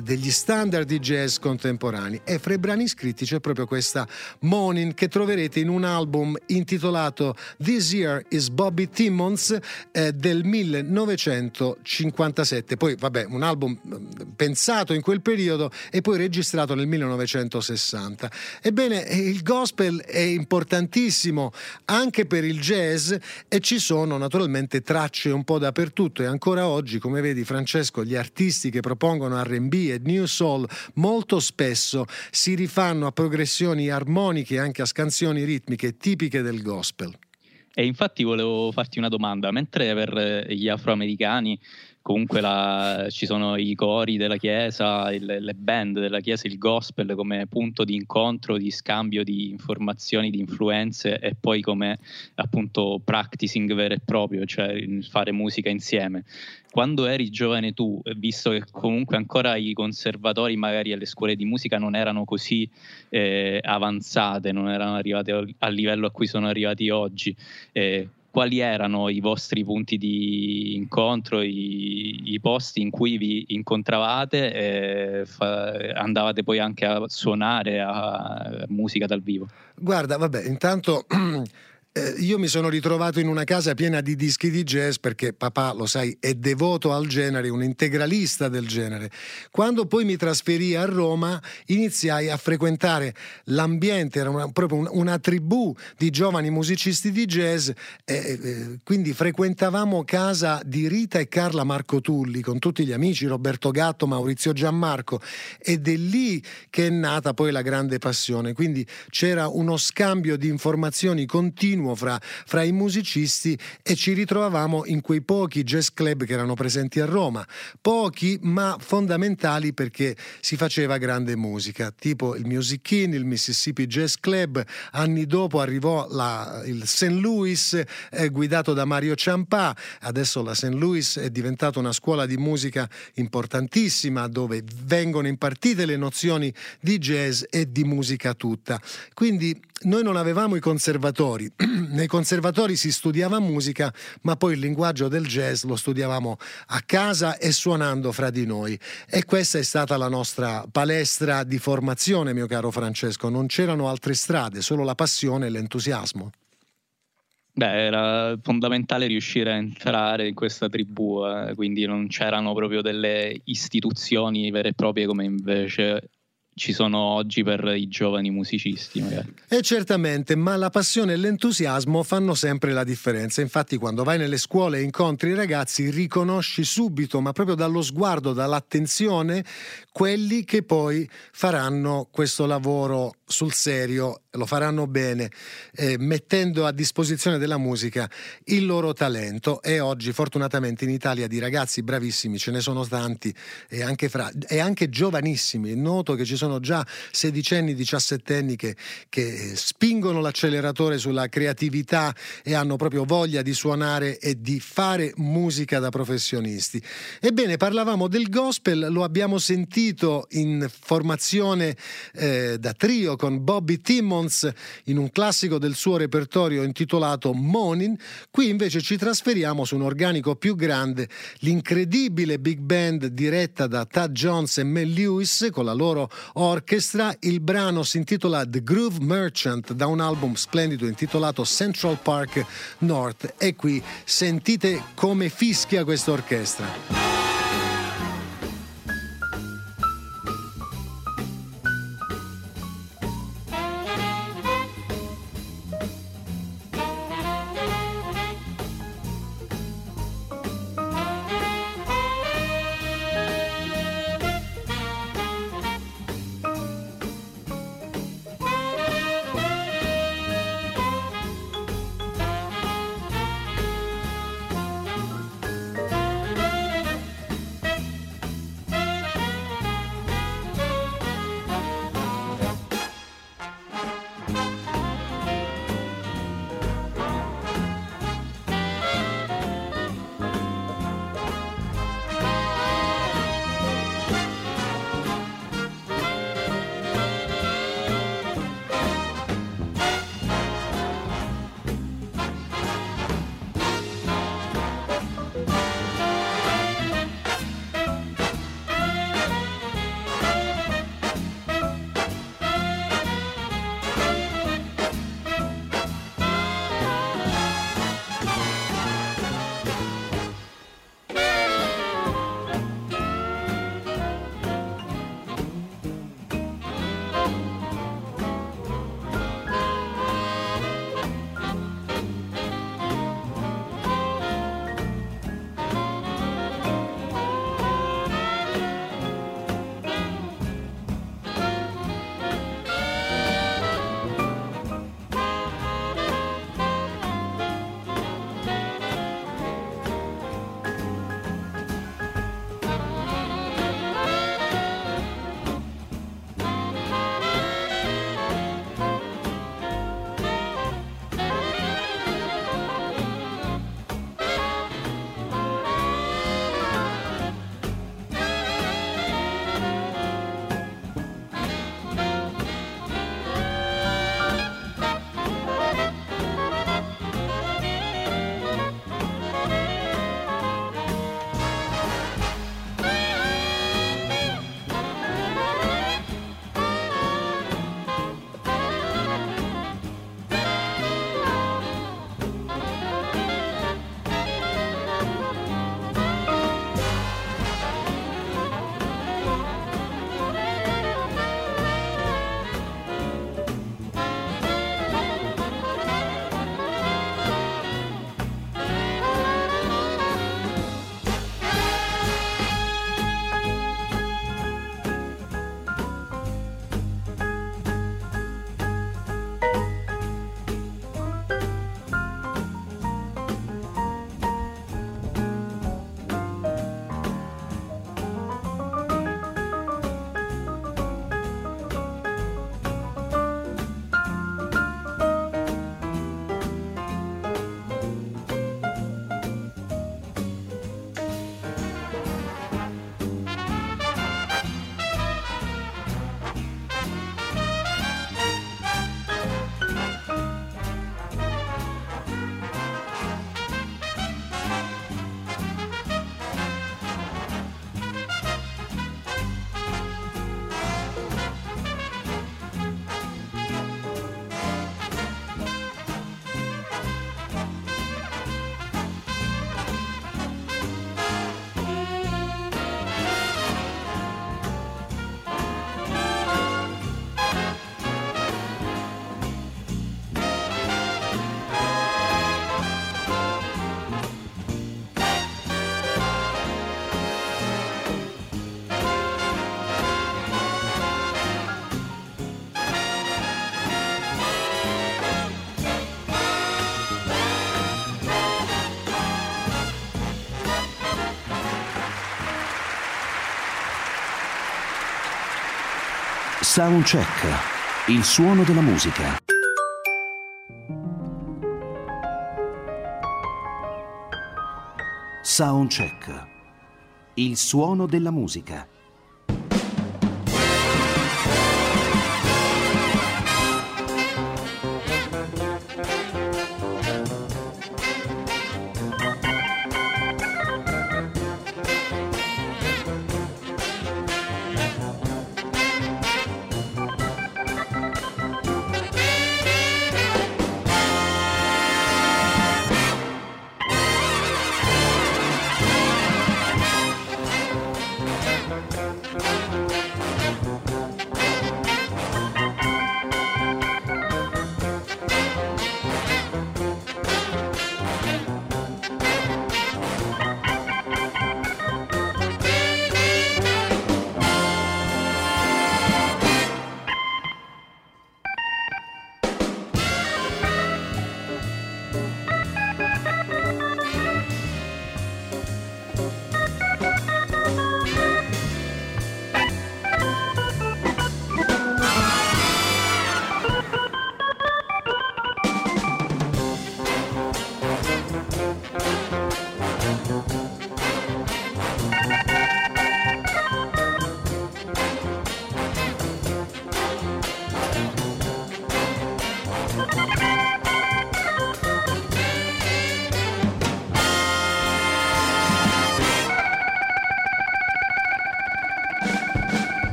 degli standard di jazz contemporanei e fra i brani scritti c'è proprio questa Morning che troverete in un album intitolato This Year is Bobby Timmons eh, del 1957. Poi vabbè, un album mm, pensato in quel periodo e poi registrato nel 1960. Ebbene, il gospel è importantissimo anche per il jazz e ci sono naturalmente tracce un po' dappertutto e ancora oggi, come vedi Francesco, gli artisti che propongono RB e New Soul molto spesso si rifanno a progressioni armoniche e anche a scansioni ritmiche tipiche del gospel. E infatti volevo farti una domanda, mentre per gli afroamericani comunque la, ci sono i cori della chiesa, il, le band della chiesa, il gospel come punto di incontro, di scambio di informazioni, di influenze e poi come appunto practicing vero e proprio, cioè fare musica insieme. Quando eri giovane tu, visto che comunque ancora i conservatori magari alle scuole di musica non erano così eh, avanzate, non erano arrivate al livello a cui sono arrivati oggi, eh, quali erano i vostri punti di incontro, i, i posti in cui vi incontravate e fa, andavate poi anche a suonare a, a musica dal vivo? Guarda, vabbè, intanto eh, io mi sono ritrovato in una casa piena di dischi di jazz perché papà, lo sai, è devoto al genere, un integralista del genere. Quando poi mi trasferì a Roma iniziai a frequentare l'ambiente, era una, proprio una, una, tribù di giovani musicisti di jazz, e, e, quindi frequentavamo casa di Rita e Carla Marco Tulli con tutti gli amici, Roberto Gatto, Maurizio Gianmarco ed è lì che è nata poi la grande passione. Quindi c'era uno scambio di informazioni continuo continuo fra, fra i musicisti e ci ritrovavamo in quei pochi jazz club che erano presenti a Roma. Pochi ma fondamentali perché si faceva grande musica, tipo il Music Inn, il Mississippi Jazz Club. Anni dopo arrivò la, il St. Louis eh, guidato da Mario Ciampà. Adesso la St. Louis è diventata una scuola di musica importantissima dove vengono impartite le nozioni di jazz e di musica tutta. Quindi noi non avevamo i conservatori, nei conservatori si studiava musica, ma poi il linguaggio del jazz lo studiavamo a casa e suonando fra di noi. E questa è stata la nostra palestra di formazione, mio caro Francesco. Non c'erano altre strade, solo la passione e l'entusiasmo. Beh, era fondamentale riuscire a entrare in questa tribù, eh, quindi non c'erano proprio delle istituzioni vere e proprie come invece ci sono oggi per i giovani musicisti. Magari. E certamente, ma la passione e l'entusiasmo fanno sempre la differenza. Infatti, quando vai nelle scuole e incontri i ragazzi, riconosci subito, ma proprio dallo sguardo, dall'attenzione, quelli che poi faranno questo lavoro sul serio, lo faranno bene, eh, mettendo a disposizione della musica il loro talento. E oggi, fortunatamente, in Italia di ragazzi bravissimi ce ne sono tanti e anche, fra, e anche giovanissimi. Noto che ci sono già sedicenni, diciassettenni che, che spingono l'acceleratore sulla creatività e hanno proprio voglia di suonare e di fare musica da professionisti. Ebbene, parlavamo del gospel, lo abbiamo sentito in formazione eh, da trio con Bobby Timmons in un classico del suo repertorio intitolato Monin. Qui invece ci trasferiamo su un organico più grande, l'incredibile big band diretta da Tad Jones e Mel Lewis con la loro orchestra. Il brano si intitola The Groove Merchant da un album splendido intitolato Central Park North. E qui sentite come fischia questa orchestra. Soundcheck, il suono della musica. Soundcheck, il suono della musica.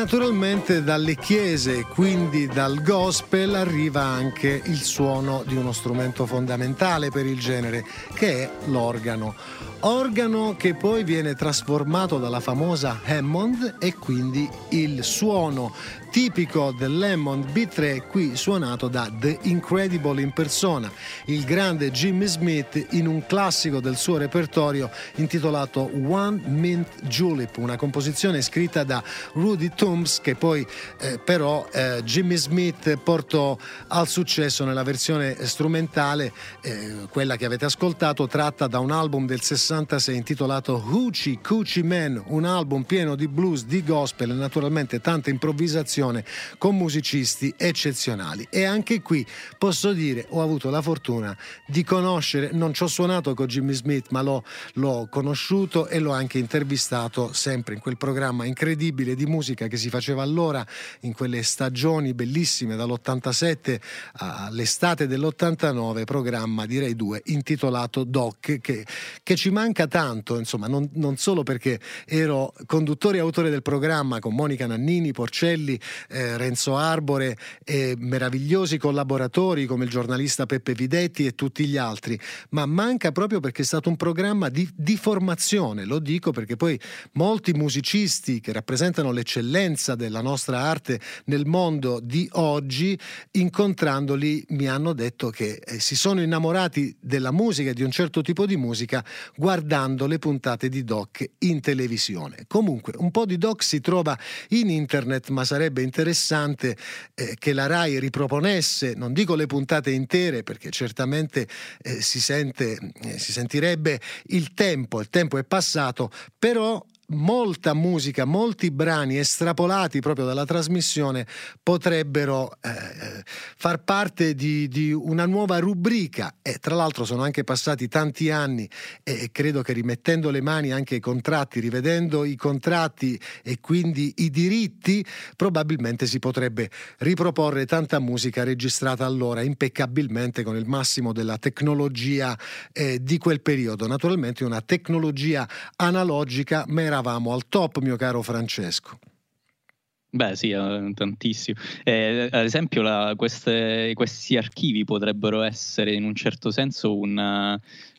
Naturalmente dalle chiese, quindi dal gospel, arriva anche il suono di uno strumento fondamentale per il genere, che è l'organo. Organo che poi viene trasformato dalla famosa Hammond e quindi il suono tipico dell'Hammond B3 qui suonato da The Incredible in persona, il grande Jimmy Smith in un classico del suo repertorio intitolato One Mint Julep, una composizione scritta da Rudy Toombs che poi eh, però eh, Jimmy Smith portò al successo nella versione strumentale, eh, quella che avete ascoltato, tratta da un album del 60 66 intitolato Hoochie Coochie Man, un album pieno di blues, di gospel e naturalmente tanta improvvisazione con musicisti eccezionali. E anche qui posso dire, ho avuto la fortuna di conoscere, non ci ho suonato con Jimmy Smith, ma l'ho, l'ho conosciuto e l'ho anche intervistato sempre in quel programma incredibile di musica che si faceva allora, in quelle stagioni bellissime dall'87 all'estate dell'89, programma direi due intitolato Doc, che, che ci manca tanto, insomma, non, non, solo perché ero conduttore e autore del programma con Monica Nannini, Porcelli, eh, Renzo Arbore e meravigliosi collaboratori come il giornalista Peppe Videtti e tutti gli altri, ma manca proprio perché è stato un programma di, di formazione, lo dico perché poi molti musicisti che rappresentano l'eccellenza della nostra arte nel mondo di oggi, incontrandoli mi hanno detto che eh, si sono innamorati della musica e di un certo tipo di musica guardando le puntate di Doc in televisione. Comunque, un po' di Doc si trova in internet, ma sarebbe interessante eh, che la RAI riproponesse, non dico le puntate intere, perché certamente eh, si, sente, eh, si sentirebbe il tempo, il tempo è passato, però molta musica, molti brani estrapolati proprio dalla trasmissione potrebbero eh, far parte di, di, una nuova rubrica e tra l'altro sono anche passati tanti anni e credo che rimettendo le mani anche ai contratti, rivedendo i contratti e quindi i diritti, probabilmente si potrebbe riproporre tanta musica registrata allora impeccabilmente con il massimo della tecnologia eh, di quel periodo. Naturalmente una tecnologia analogica ma era eravamo al top, mio caro Francesco. Beh sì, eh, tantissimo. Eh, ad esempio la, queste, questi archivi potrebbero essere in un certo senso una,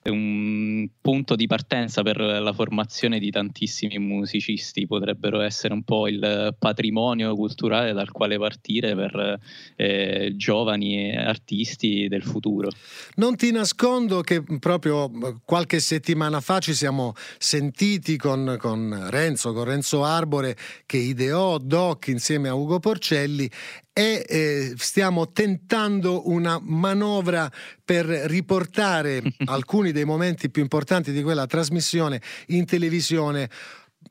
un punto di partenza per la formazione di tantissimi musicisti, potrebbero essere un po' il patrimonio culturale dal quale partire per eh, giovani artisti del futuro. Non ti nascondo che proprio qualche settimana fa ci siamo sentiti con, con Renzo, con Renzo Arbore che ideò Doc insieme a Ugo Porcelli e eh, stiamo tentando una manovra per riportare alcuni dei momenti più importanti di quella trasmissione in televisione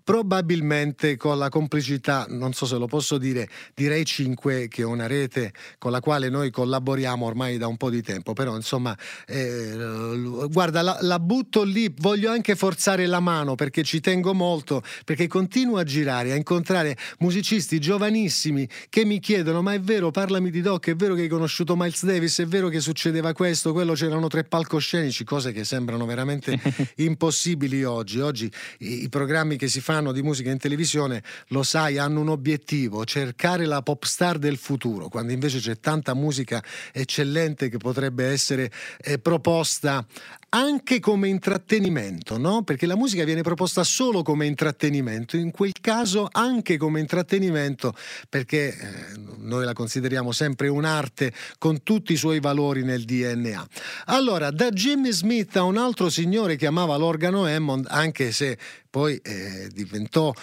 probabilmente con la complicità, non so se lo posso dire, di Rai 5 che è una rete con la quale noi collaboriamo ormai da un po' di tempo, però insomma eh, guarda la, la, butto lì, voglio anche forzare la mano perché ci tengo molto, perché continuo a girare, a incontrare musicisti giovanissimi che mi chiedono ma è vero, parlami di Doc, è vero che hai conosciuto Miles Davis, è vero che succedeva questo, quello? C'erano tre palcoscenici, cose che sembrano veramente impossibili oggi, oggi i, i programmi che si fanno fanno di musica in televisione, lo sai, hanno un obiettivo, cercare la pop star del futuro, quando invece c'è tanta musica eccellente che potrebbe essere eh, proposta anche come intrattenimento, no? Perché la musica viene proposta solo come intrattenimento, in quel caso anche come intrattenimento, perché eh, noi la consideriamo sempre un'arte con tutti i suoi valori nel DNA. Allora, da Jimmy Smith a un altro signore che amava l'organo Hammond, anche se poi eh, diventò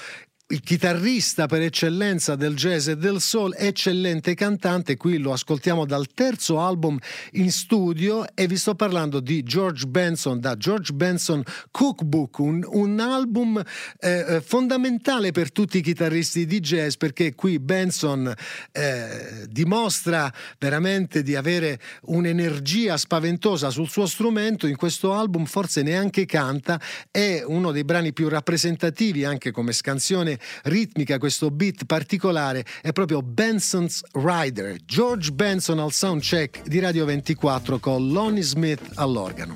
il chitarrista per eccellenza del jazz e del soul, eccellente cantante, qui lo ascoltiamo dal terzo album in studio e vi sto parlando di George Benson, da George Benson Cookbook, un, un album eh, eh, fondamentale per tutti i chitarristi di jazz perché qui Benson eh, dimostra veramente di avere un'energia spaventosa sul suo strumento, in questo album forse neanche canta, è uno dei brani più rappresentativi anche come scansione ritmica, questo beat particolare è proprio Benson's Rider, George Benson al soundcheck di Radio 24 con Lonnie Smith all'organo.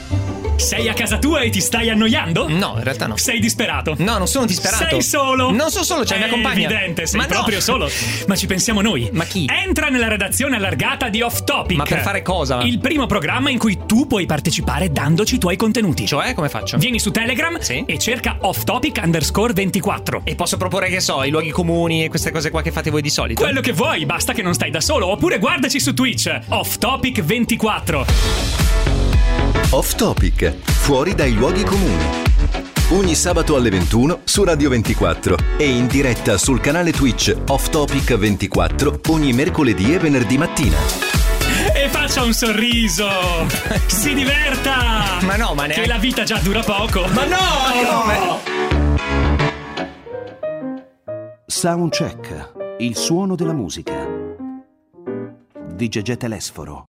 Sei a casa tua e ti stai annoiando? No, in realtà no. Sei disperato? No, non sono disperato. Sei solo? Non sono solo, c'è È mia compagna. evidente, sei Ma no. proprio solo. Ma ci pensiamo noi. Ma chi? Entra nella redazione allargata di Off Topic. Ma per fare cosa? Il primo programma in cui tu puoi partecipare dandoci i tuoi contenuti. Cioè, come faccio? Vieni su Telegram Sì. e cerca Off Topic underscore 24. E posso proporre, che so, i luoghi comuni e queste cose qua che fate voi di solito? Quello che vuoi, basta che non stai da solo. Oppure guardaci su Twitch, Off Topic 24. Off Topic, fuori dai luoghi comuni. Ogni sabato alle 21 su Radio 24 e in diretta sul canale Twitch Off Topic 24 ogni mercoledì e venerdì mattina. E faccia un sorriso! Si diverta! Ma no, ma neanche- Che la vita già dura poco! Ma no, ma come? Soundcheck, il suono della musica. Di Gegè Telesforo.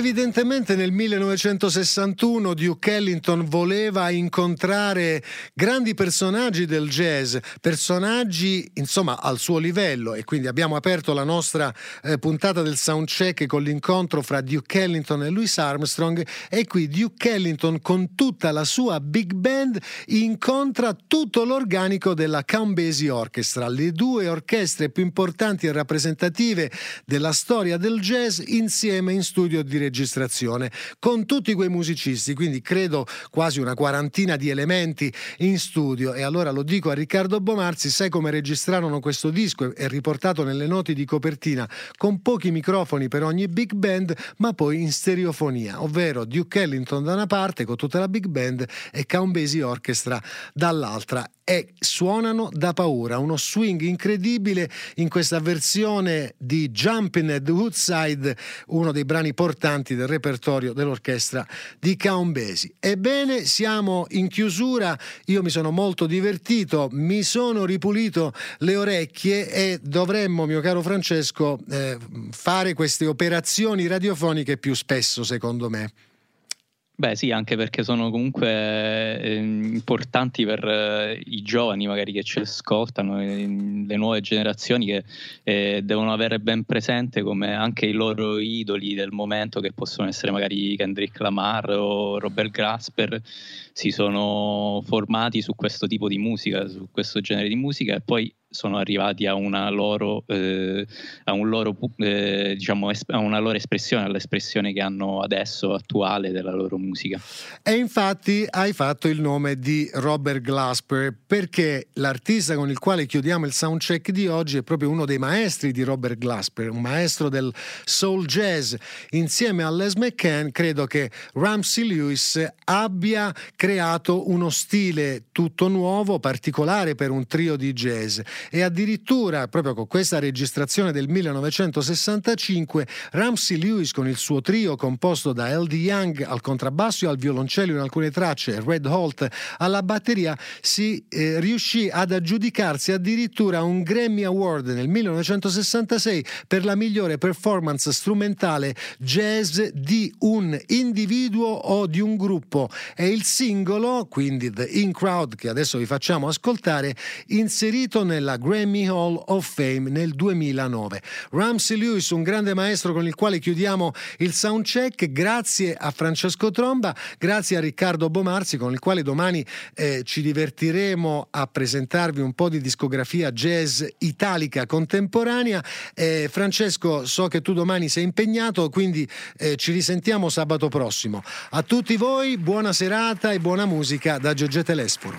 Evidentemente nel 1961 Duke Ellington voleva incontrare grandi personaggi del jazz, personaggi insomma al suo livello e quindi abbiamo aperto la nostra eh, puntata del soundcheck con l'incontro fra Duke Ellington e Louis Armstrong e qui Duke Ellington con tutta la sua big band incontra tutto l'organico della Basie Orchestra, le due orchestre più importanti e rappresentative della storia del jazz insieme in studio addirittura registrazione con tutti quei musicisti, quindi credo quasi una quarantina di elementi in studio e allora lo dico a Riccardo Bomarzi, sai come registrarono questo disco? È riportato nelle note di copertina con pochi microfoni per ogni big band, ma poi in stereofonia, ovvero Duke Ellington da una parte con tutta la big band e Count Basie Orchestra dall'altra e suonano da paura, uno swing incredibile in questa versione di Jumpin' at Woodside, uno dei brani portanti del repertorio dell'orchestra di Count Basie. Ebbene, siamo in chiusura, io mi sono molto divertito, mi sono ripulito le orecchie e dovremmo, mio caro Francesco, eh, fare queste operazioni radiofoniche più spesso, secondo me. Beh sì, anche perché sono comunque eh, importanti per eh, i giovani magari che ci ascoltano, eh, le nuove generazioni che eh, devono avere ben presente come anche i loro idoli del momento che possono essere magari Kendrick Lamar o Robert Grasper si sono formati su questo tipo di musica, su questo genere di musica e poi sono arrivati a una loro, eh, a un loro eh, diciamo, a una loro espressione, all'espressione che hanno adesso attuale della loro musica. E infatti hai fatto il nome di Robert Glasper perché l'artista con il quale chiudiamo il soundcheck di oggi è proprio uno dei maestri di Robert Glasper, un maestro del soul jazz. Insieme a Les McCann credo che Ramsey Lewis abbia creato uno stile tutto nuovo, particolare per un trio di jazz e addirittura proprio con questa registrazione del 1965 Ramsey Lewis con il suo trio composto da L.D. Young al contrabbasso e al violoncello in alcune tracce e Red Holt alla batteria si eh, riuscì ad aggiudicarsi addirittura un Grammy Award nel 1966 per la migliore performance strumentale jazz di un individuo o di un gruppo e il singolo, quindi The In Crowd che adesso vi facciamo ascoltare, inserito nella Grammy Hall of Fame nel 2009. Ramsey Lewis, un grande maestro con il quale chiudiamo il soundcheck, grazie a Francesco Tromba, grazie a Riccardo Bomarzi con il quale domani eh, ci divertiremo a presentarvi un po' di discografia jazz italica contemporanea. Eh, Francesco, so che tu domani sei impegnato, quindi eh, ci risentiamo sabato prossimo. A tutti voi buona serata e buona musica da Giorgio Telesforo.